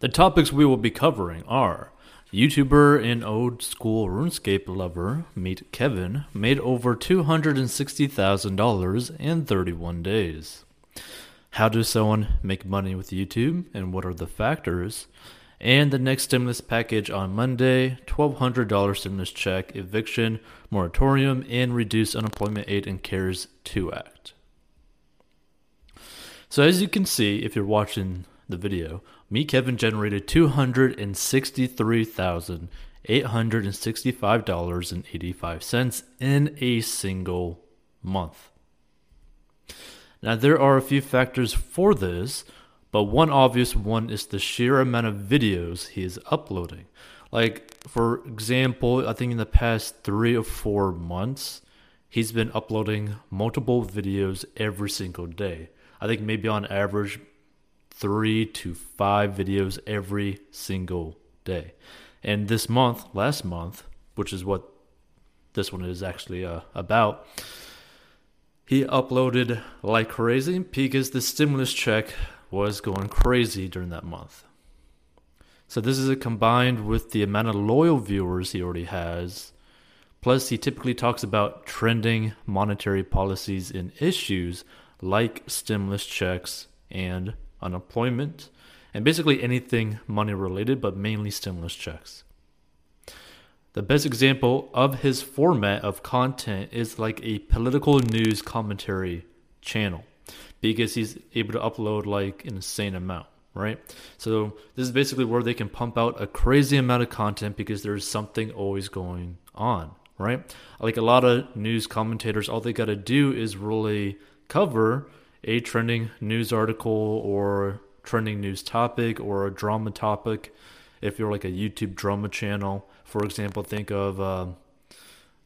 The topics we will be covering are YouTuber and old school RuneScape lover, meet Kevin, made over $260,000 in 31 days. How does someone make money with YouTube and what are the factors? And the next stimulus package on Monday $1,200 stimulus check, eviction, moratorium, and reduced unemployment aid and CARES 2 Act. So, as you can see, if you're watching the video, Meet Kevin generated $263,865.85 in a single month. Now, there are a few factors for this, but one obvious one is the sheer amount of videos he is uploading. Like, for example, I think in the past three or four months, he's been uploading multiple videos every single day. I think maybe on average, three to five videos every single day. And this month, last month, which is what this one is actually uh, about, he uploaded like crazy because the stimulus check was going crazy during that month. So this is a combined with the amount of loyal viewers he already has. Plus, he typically talks about trending monetary policies and issues like stimulus checks and unemployment, and basically anything money related, but mainly stimulus checks. The best example of his format of content is like a political news commentary channel because he's able to upload like an insane amount, right? So this is basically where they can pump out a crazy amount of content because there's something always going on, right? Like a lot of news commentators, all they got to do is really cover a trending news article or trending news topic or a drama topic. If you're like a YouTube drama channel, for example, think of uh,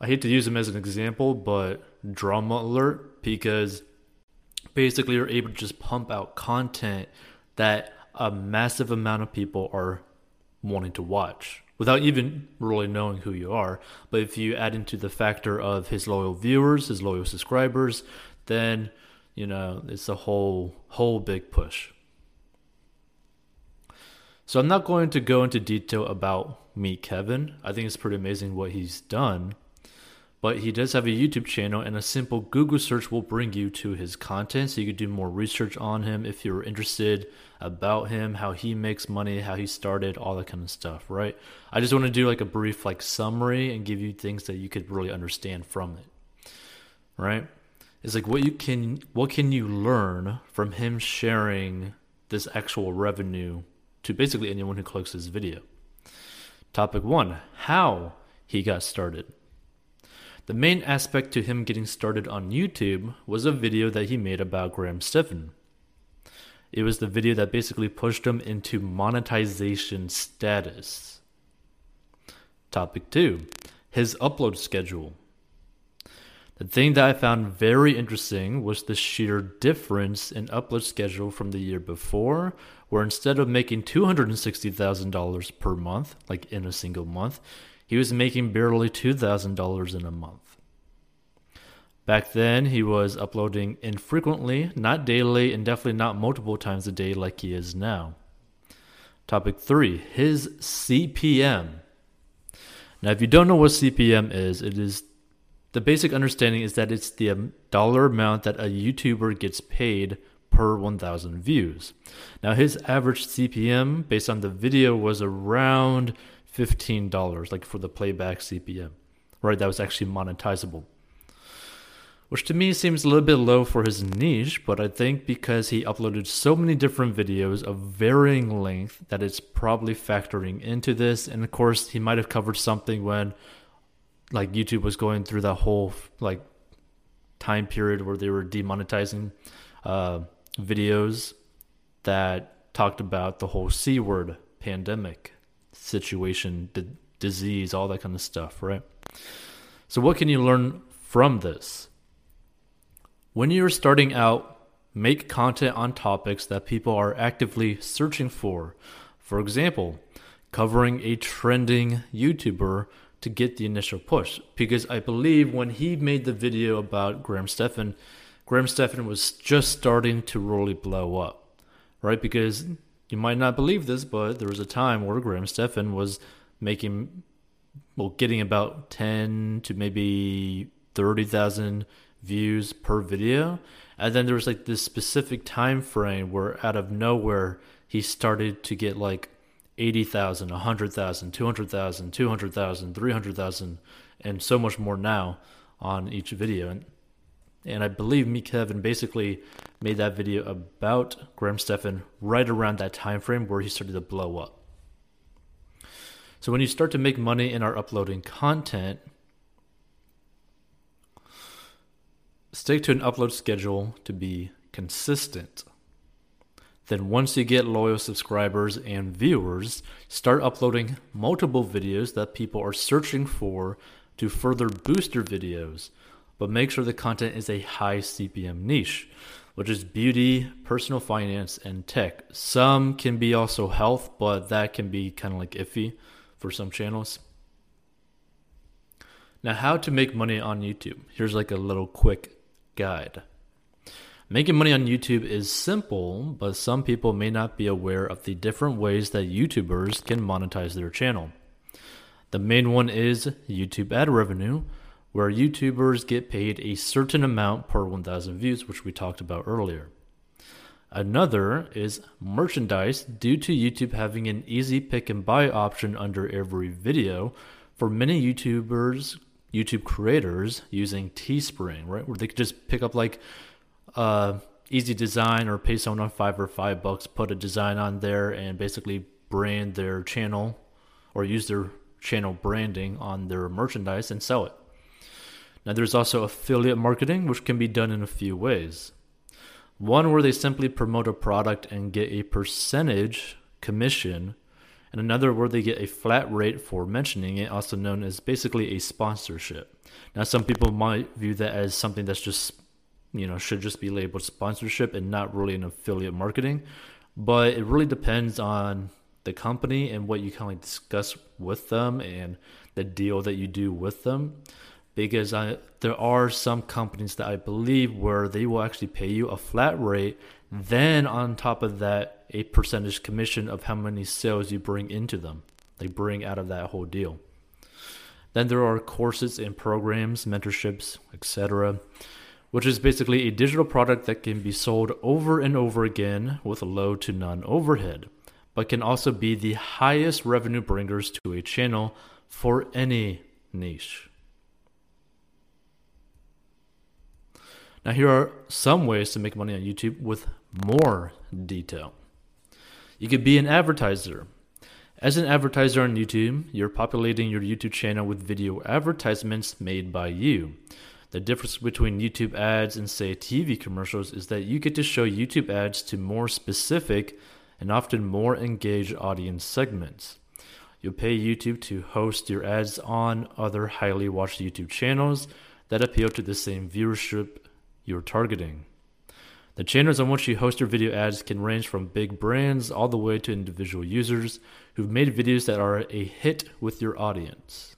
I hate to use them as an example, but Drama Alert because basically you're able to just pump out content that a massive amount of people are wanting to watch without even really knowing who you are. But if you add into the factor of his loyal viewers, his loyal subscribers, then you know, it's a whole whole big push. So I'm not going to go into detail about Meet Kevin. I think it's pretty amazing what he's done. But he does have a YouTube channel, and a simple Google search will bring you to his content. So you could do more research on him if you're interested about him, how he makes money, how he started, all that kind of stuff, right? I just want to do like a brief like summary and give you things that you could really understand from it, right? Is like what you can what can you learn from him sharing this actual revenue to basically anyone who clicks his video. Topic 1, how he got started. The main aspect to him getting started on YouTube was a video that he made about Graham Stephan. It was the video that basically pushed him into monetization status. Topic 2, his upload schedule. The thing that I found very interesting was the sheer difference in upload schedule from the year before, where instead of making $260,000 per month, like in a single month, he was making barely $2,000 in a month. Back then, he was uploading infrequently, not daily, and definitely not multiple times a day like he is now. Topic 3 His CPM. Now, if you don't know what CPM is, it is the basic understanding is that it's the um, dollar amount that a YouTuber gets paid per 1,000 views. Now, his average CPM based on the video was around $15, like for the playback CPM, right? That was actually monetizable. Which to me seems a little bit low for his niche, but I think because he uploaded so many different videos of varying length that it's probably factoring into this. And of course, he might have covered something when like YouTube was going through that whole like time period where they were demonetizing uh, videos that talked about the whole C word pandemic situation, disease, all that kind of stuff, right? So, what can you learn from this? When you're starting out, make content on topics that people are actively searching for. For example, covering a trending YouTuber to get the initial push because I believe when he made the video about Graham Stephan, Graham Stephan was just starting to really blow up, right? Because you might not believe this, but there was a time where Graham Stephan was making, well, getting about 10 to maybe 30,000 views per video. And then there was like this specific time frame where out of nowhere, he started to get like 80,000, 100,000, 200,000, 200,000, 300,000, and so much more now on each video. And, and I believe Meet Kevin, basically made that video about Graham Stephan right around that time frame where he started to blow up. So when you start to make money and are uploading content, stick to an upload schedule to be consistent. Then, once you get loyal subscribers and viewers, start uploading multiple videos that people are searching for to further boost your videos. But make sure the content is a high CPM niche, which is beauty, personal finance, and tech. Some can be also health, but that can be kind of like iffy for some channels. Now, how to make money on YouTube. Here's like a little quick guide. Making money on YouTube is simple, but some people may not be aware of the different ways that YouTubers can monetize their channel. The main one is YouTube ad revenue, where YouTubers get paid a certain amount per 1,000 views, which we talked about earlier. Another is merchandise due to YouTube having an easy pick and buy option under every video. For many YouTubers, YouTube creators using Teespring, right? Where they could just pick up like uh, easy design or pay someone on Fiverr five bucks, put a design on there, and basically brand their channel or use their channel branding on their merchandise and sell it. Now, there's also affiliate marketing, which can be done in a few ways. One where they simply promote a product and get a percentage commission and another where they get a flat rate for mentioning it, also known as basically a sponsorship. Now, some people might view that as something that's just, you know, should just be labeled sponsorship and not really an affiliate marketing, but it really depends on the company and what you kind of like discuss with them and the deal that you do with them. Because I, there are some companies that I believe where they will actually pay you a flat rate then, on top of that, a percentage commission of how many sales you bring into them. They bring out of that whole deal. Then there are courses and programs, mentorships, etc., which is basically a digital product that can be sold over and over again with low to none overhead, but can also be the highest revenue bringers to a channel for any niche. Now, here are some ways to make money on YouTube with more detail. You could be an advertiser. As an advertiser on YouTube, you're populating your YouTube channel with video advertisements made by you. The difference between YouTube ads and, say, TV commercials is that you get to show YouTube ads to more specific and often more engaged audience segments. You'll pay YouTube to host your ads on other highly watched YouTube channels that appeal to the same viewership you're targeting. The channels on which you host your video ads can range from big brands all the way to individual users who've made videos that are a hit with your audience.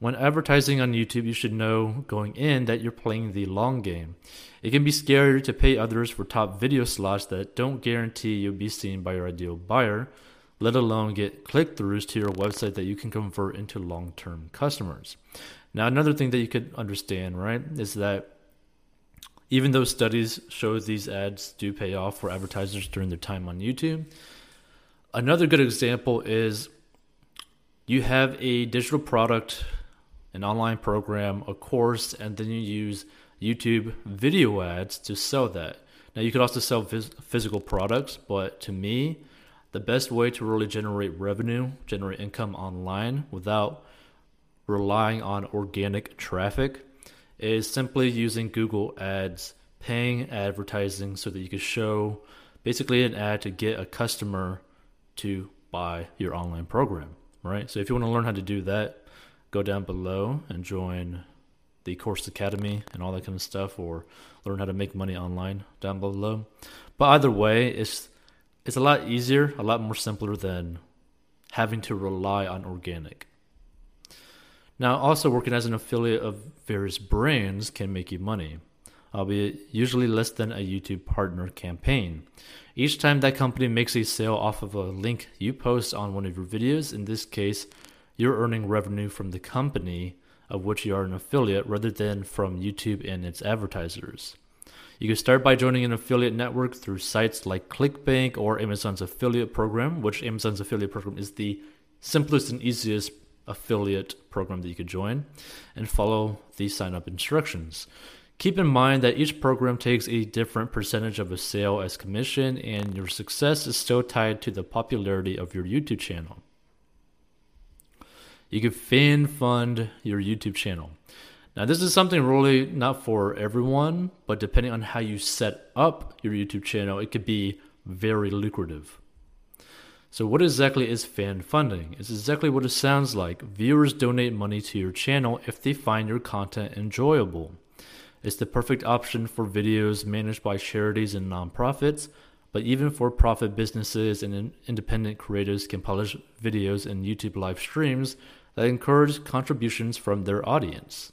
When advertising on YouTube, you should know going in that you're playing the long game. It can be scarier to pay others for top video slots that don't guarantee you'll be seen by your ideal buyer, let alone get click throughs to your website that you can convert into long term customers. Now, another thing that you could understand, right, is that even though studies show these ads do pay off for advertisers during their time on YouTube, another good example is you have a digital product, an online program, a course, and then you use YouTube video ads to sell that. Now, you could also sell phys- physical products, but to me, the best way to really generate revenue, generate income online without relying on organic traffic is simply using Google Ads, paying advertising so that you can show basically an ad to get a customer to buy your online program, right? So if you want to learn how to do that, go down below and join the Course Academy and all that kind of stuff, or learn how to make money online down below. But either way, it's it's a lot easier, a lot more simpler than having to rely on organic. Now, also working as an affiliate of various brands can make you money. albeit usually less than a YouTube partner campaign. Each time that company makes a sale off of a link you post on one of your videos, in this case, you're earning revenue from the company of which you are an affiliate rather than from YouTube and its advertisers. You can start by joining an affiliate network through sites like ClickBank or Amazon's affiliate program, which Amazon's affiliate program is the simplest and easiest affiliate program that you could join, and follow the sign up instructions. Keep in mind that each program takes a different percentage of a sale as commission, and your success is still tied to the popularity of your YouTube channel. You can fan fund your YouTube channel. Now, this is something really not for everyone, but depending on how you set up your YouTube channel, it could be very lucrative. So, what exactly is fan funding? It's exactly what it sounds like. Viewers donate money to your channel if they find your content enjoyable. It's the perfect option for videos managed by charities and nonprofits, but even for profit businesses and independent creators can publish videos and YouTube live streams that encourage contributions from their audience.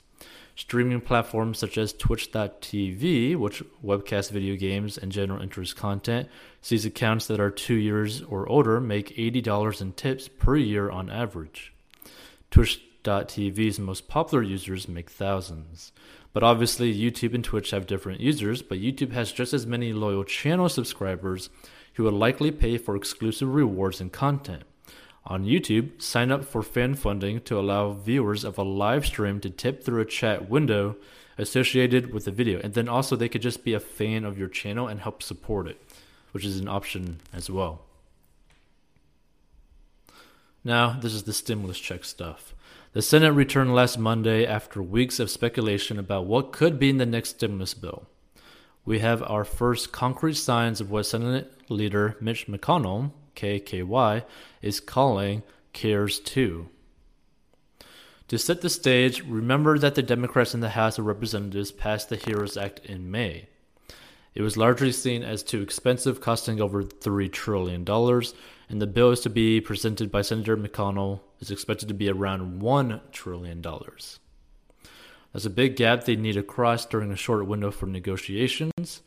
Streaming platforms such as Twitch.tv, which webcasts video games and general interest content, sees accounts that are two years or older make $80 in tips per year on average. Twitch.tv's most popular users make thousands. But obviously, YouTube and Twitch have different users, but YouTube has just as many loyal channel subscribers who would likely pay for exclusive rewards and content. On YouTube, sign up for fan funding to allow viewers of a live stream to tip through a chat window associated with the video. And then also, they could just be a fan of your channel and help support it, which is an option as well. Now, this is the stimulus check stuff. The Senate returned last Monday after weeks of speculation about what could be in the next stimulus bill. We have our first concrete signs of what Senate leader Mitch McConnell KKY, is calling CARES 2. To set the stage, remember that the Democrats in the House of Representatives passed the HEROES Act in May. It was largely seen as too expensive, costing over $3 trillion, and the bill is to be presented by Senator McConnell is expected to be around $1 trillion. That's a big gap they need to cross during a short window for negotiations.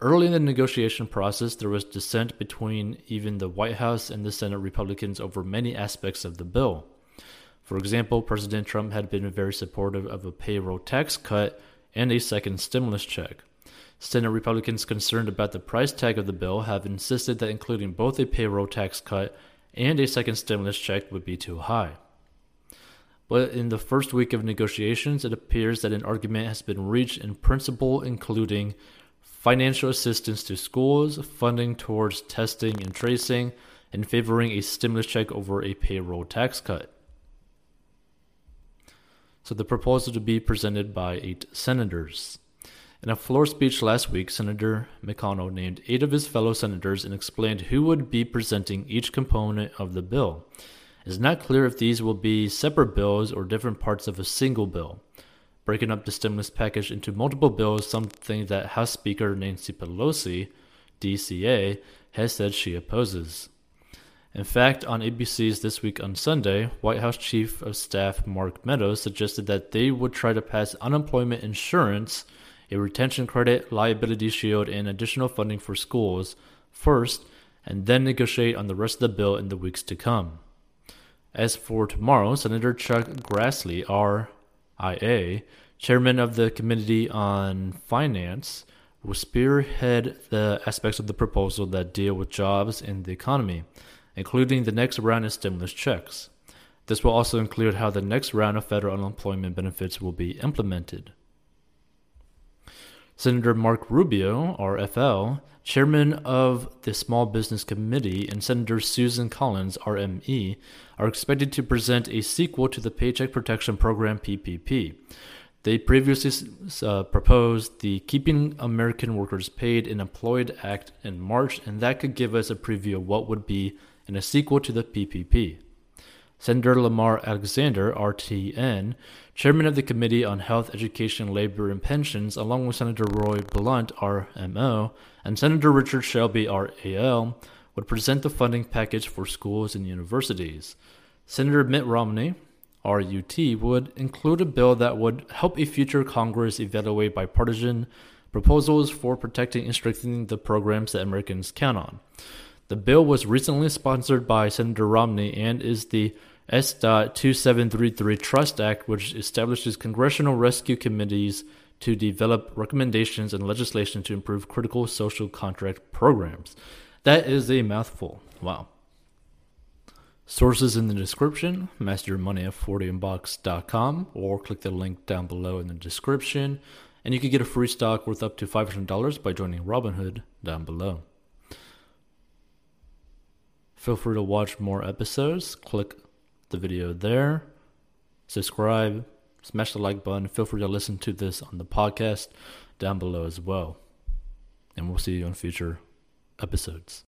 Early in the negotiation process, there was dissent between even the White House and the Senate Republicans over many aspects of the bill. For example, President Trump had been very supportive of a payroll tax cut and a second stimulus check. Senate Republicans concerned about the price tag of the bill have insisted that including both a payroll tax cut and a second stimulus check would be too high. But in the first week of negotiations, it appears that an argument has been reached in principle, including financial assistance to schools, funding towards testing and tracing, and favoring a stimulus check over a payroll tax cut. So the proposal to be presented by eight senators. In a floor speech last week, Senator McConnell named eight of his fellow senators and explained who would be presenting each component of the bill. It is not clear if these will be separate bills or different parts of a single bill breaking up the stimulus package into multiple bills, something that House Speaker Nancy Pelosi, DCA, has said she opposes. In fact, on ABC's This Week on Sunday, White House Chief of Staff Mark Meadows suggested that they would try to pass unemployment insurance, a retention credit, liability shield, and additional funding for schools first, and then negotiate on the rest of the bill in the weeks to come. As for tomorrow, Senator Chuck Grassley, R. IA, chairman of the Committee on Finance, will spearhead the aspects of the proposal that deal with jobs and the economy, including the next round of stimulus checks. This will also include how the next round of federal unemployment benefits will be implemented. Senator Marco Rubio, RFL, chairman of the Small Business Committee, and Senator Susan Collins, RME, are expected to present a sequel to the Paycheck Protection Program PPP. They previously uh, proposed the Keeping American Workers Paid and Employed Act in March, and that could give us a preview of what would be in a sequel to the PPP. Senator Lamar Alexander, RTN, chairman of the Committee on Health, Education, Labor, and Pensions, along with Senator Roy Blunt, RMO, and Senator Richard Shelby, RAL, would present the funding package for schools and universities. Senator Mitt Romney, RUT, would include a bill that would help a future Congress evaluate bipartisan proposals for protecting and strengthening the programs that Americans count on. The bill was recently sponsored by Senator Romney and is the S. 2733 Trust Act, which establishes congressional rescue committees to develop recommendations and legislation to improve critical social contract programs. That is a mouthful. Wow. Sources in the description, mastermoney at 40inbox.com, or click the link down below in the description, and you can get a free stock worth up to $500 by joining Robinhood down below. Feel free to watch more episodes. Click the video there, subscribe, smash the like button. Feel free to listen to this on the podcast down below as well. And we'll see you on future episodes.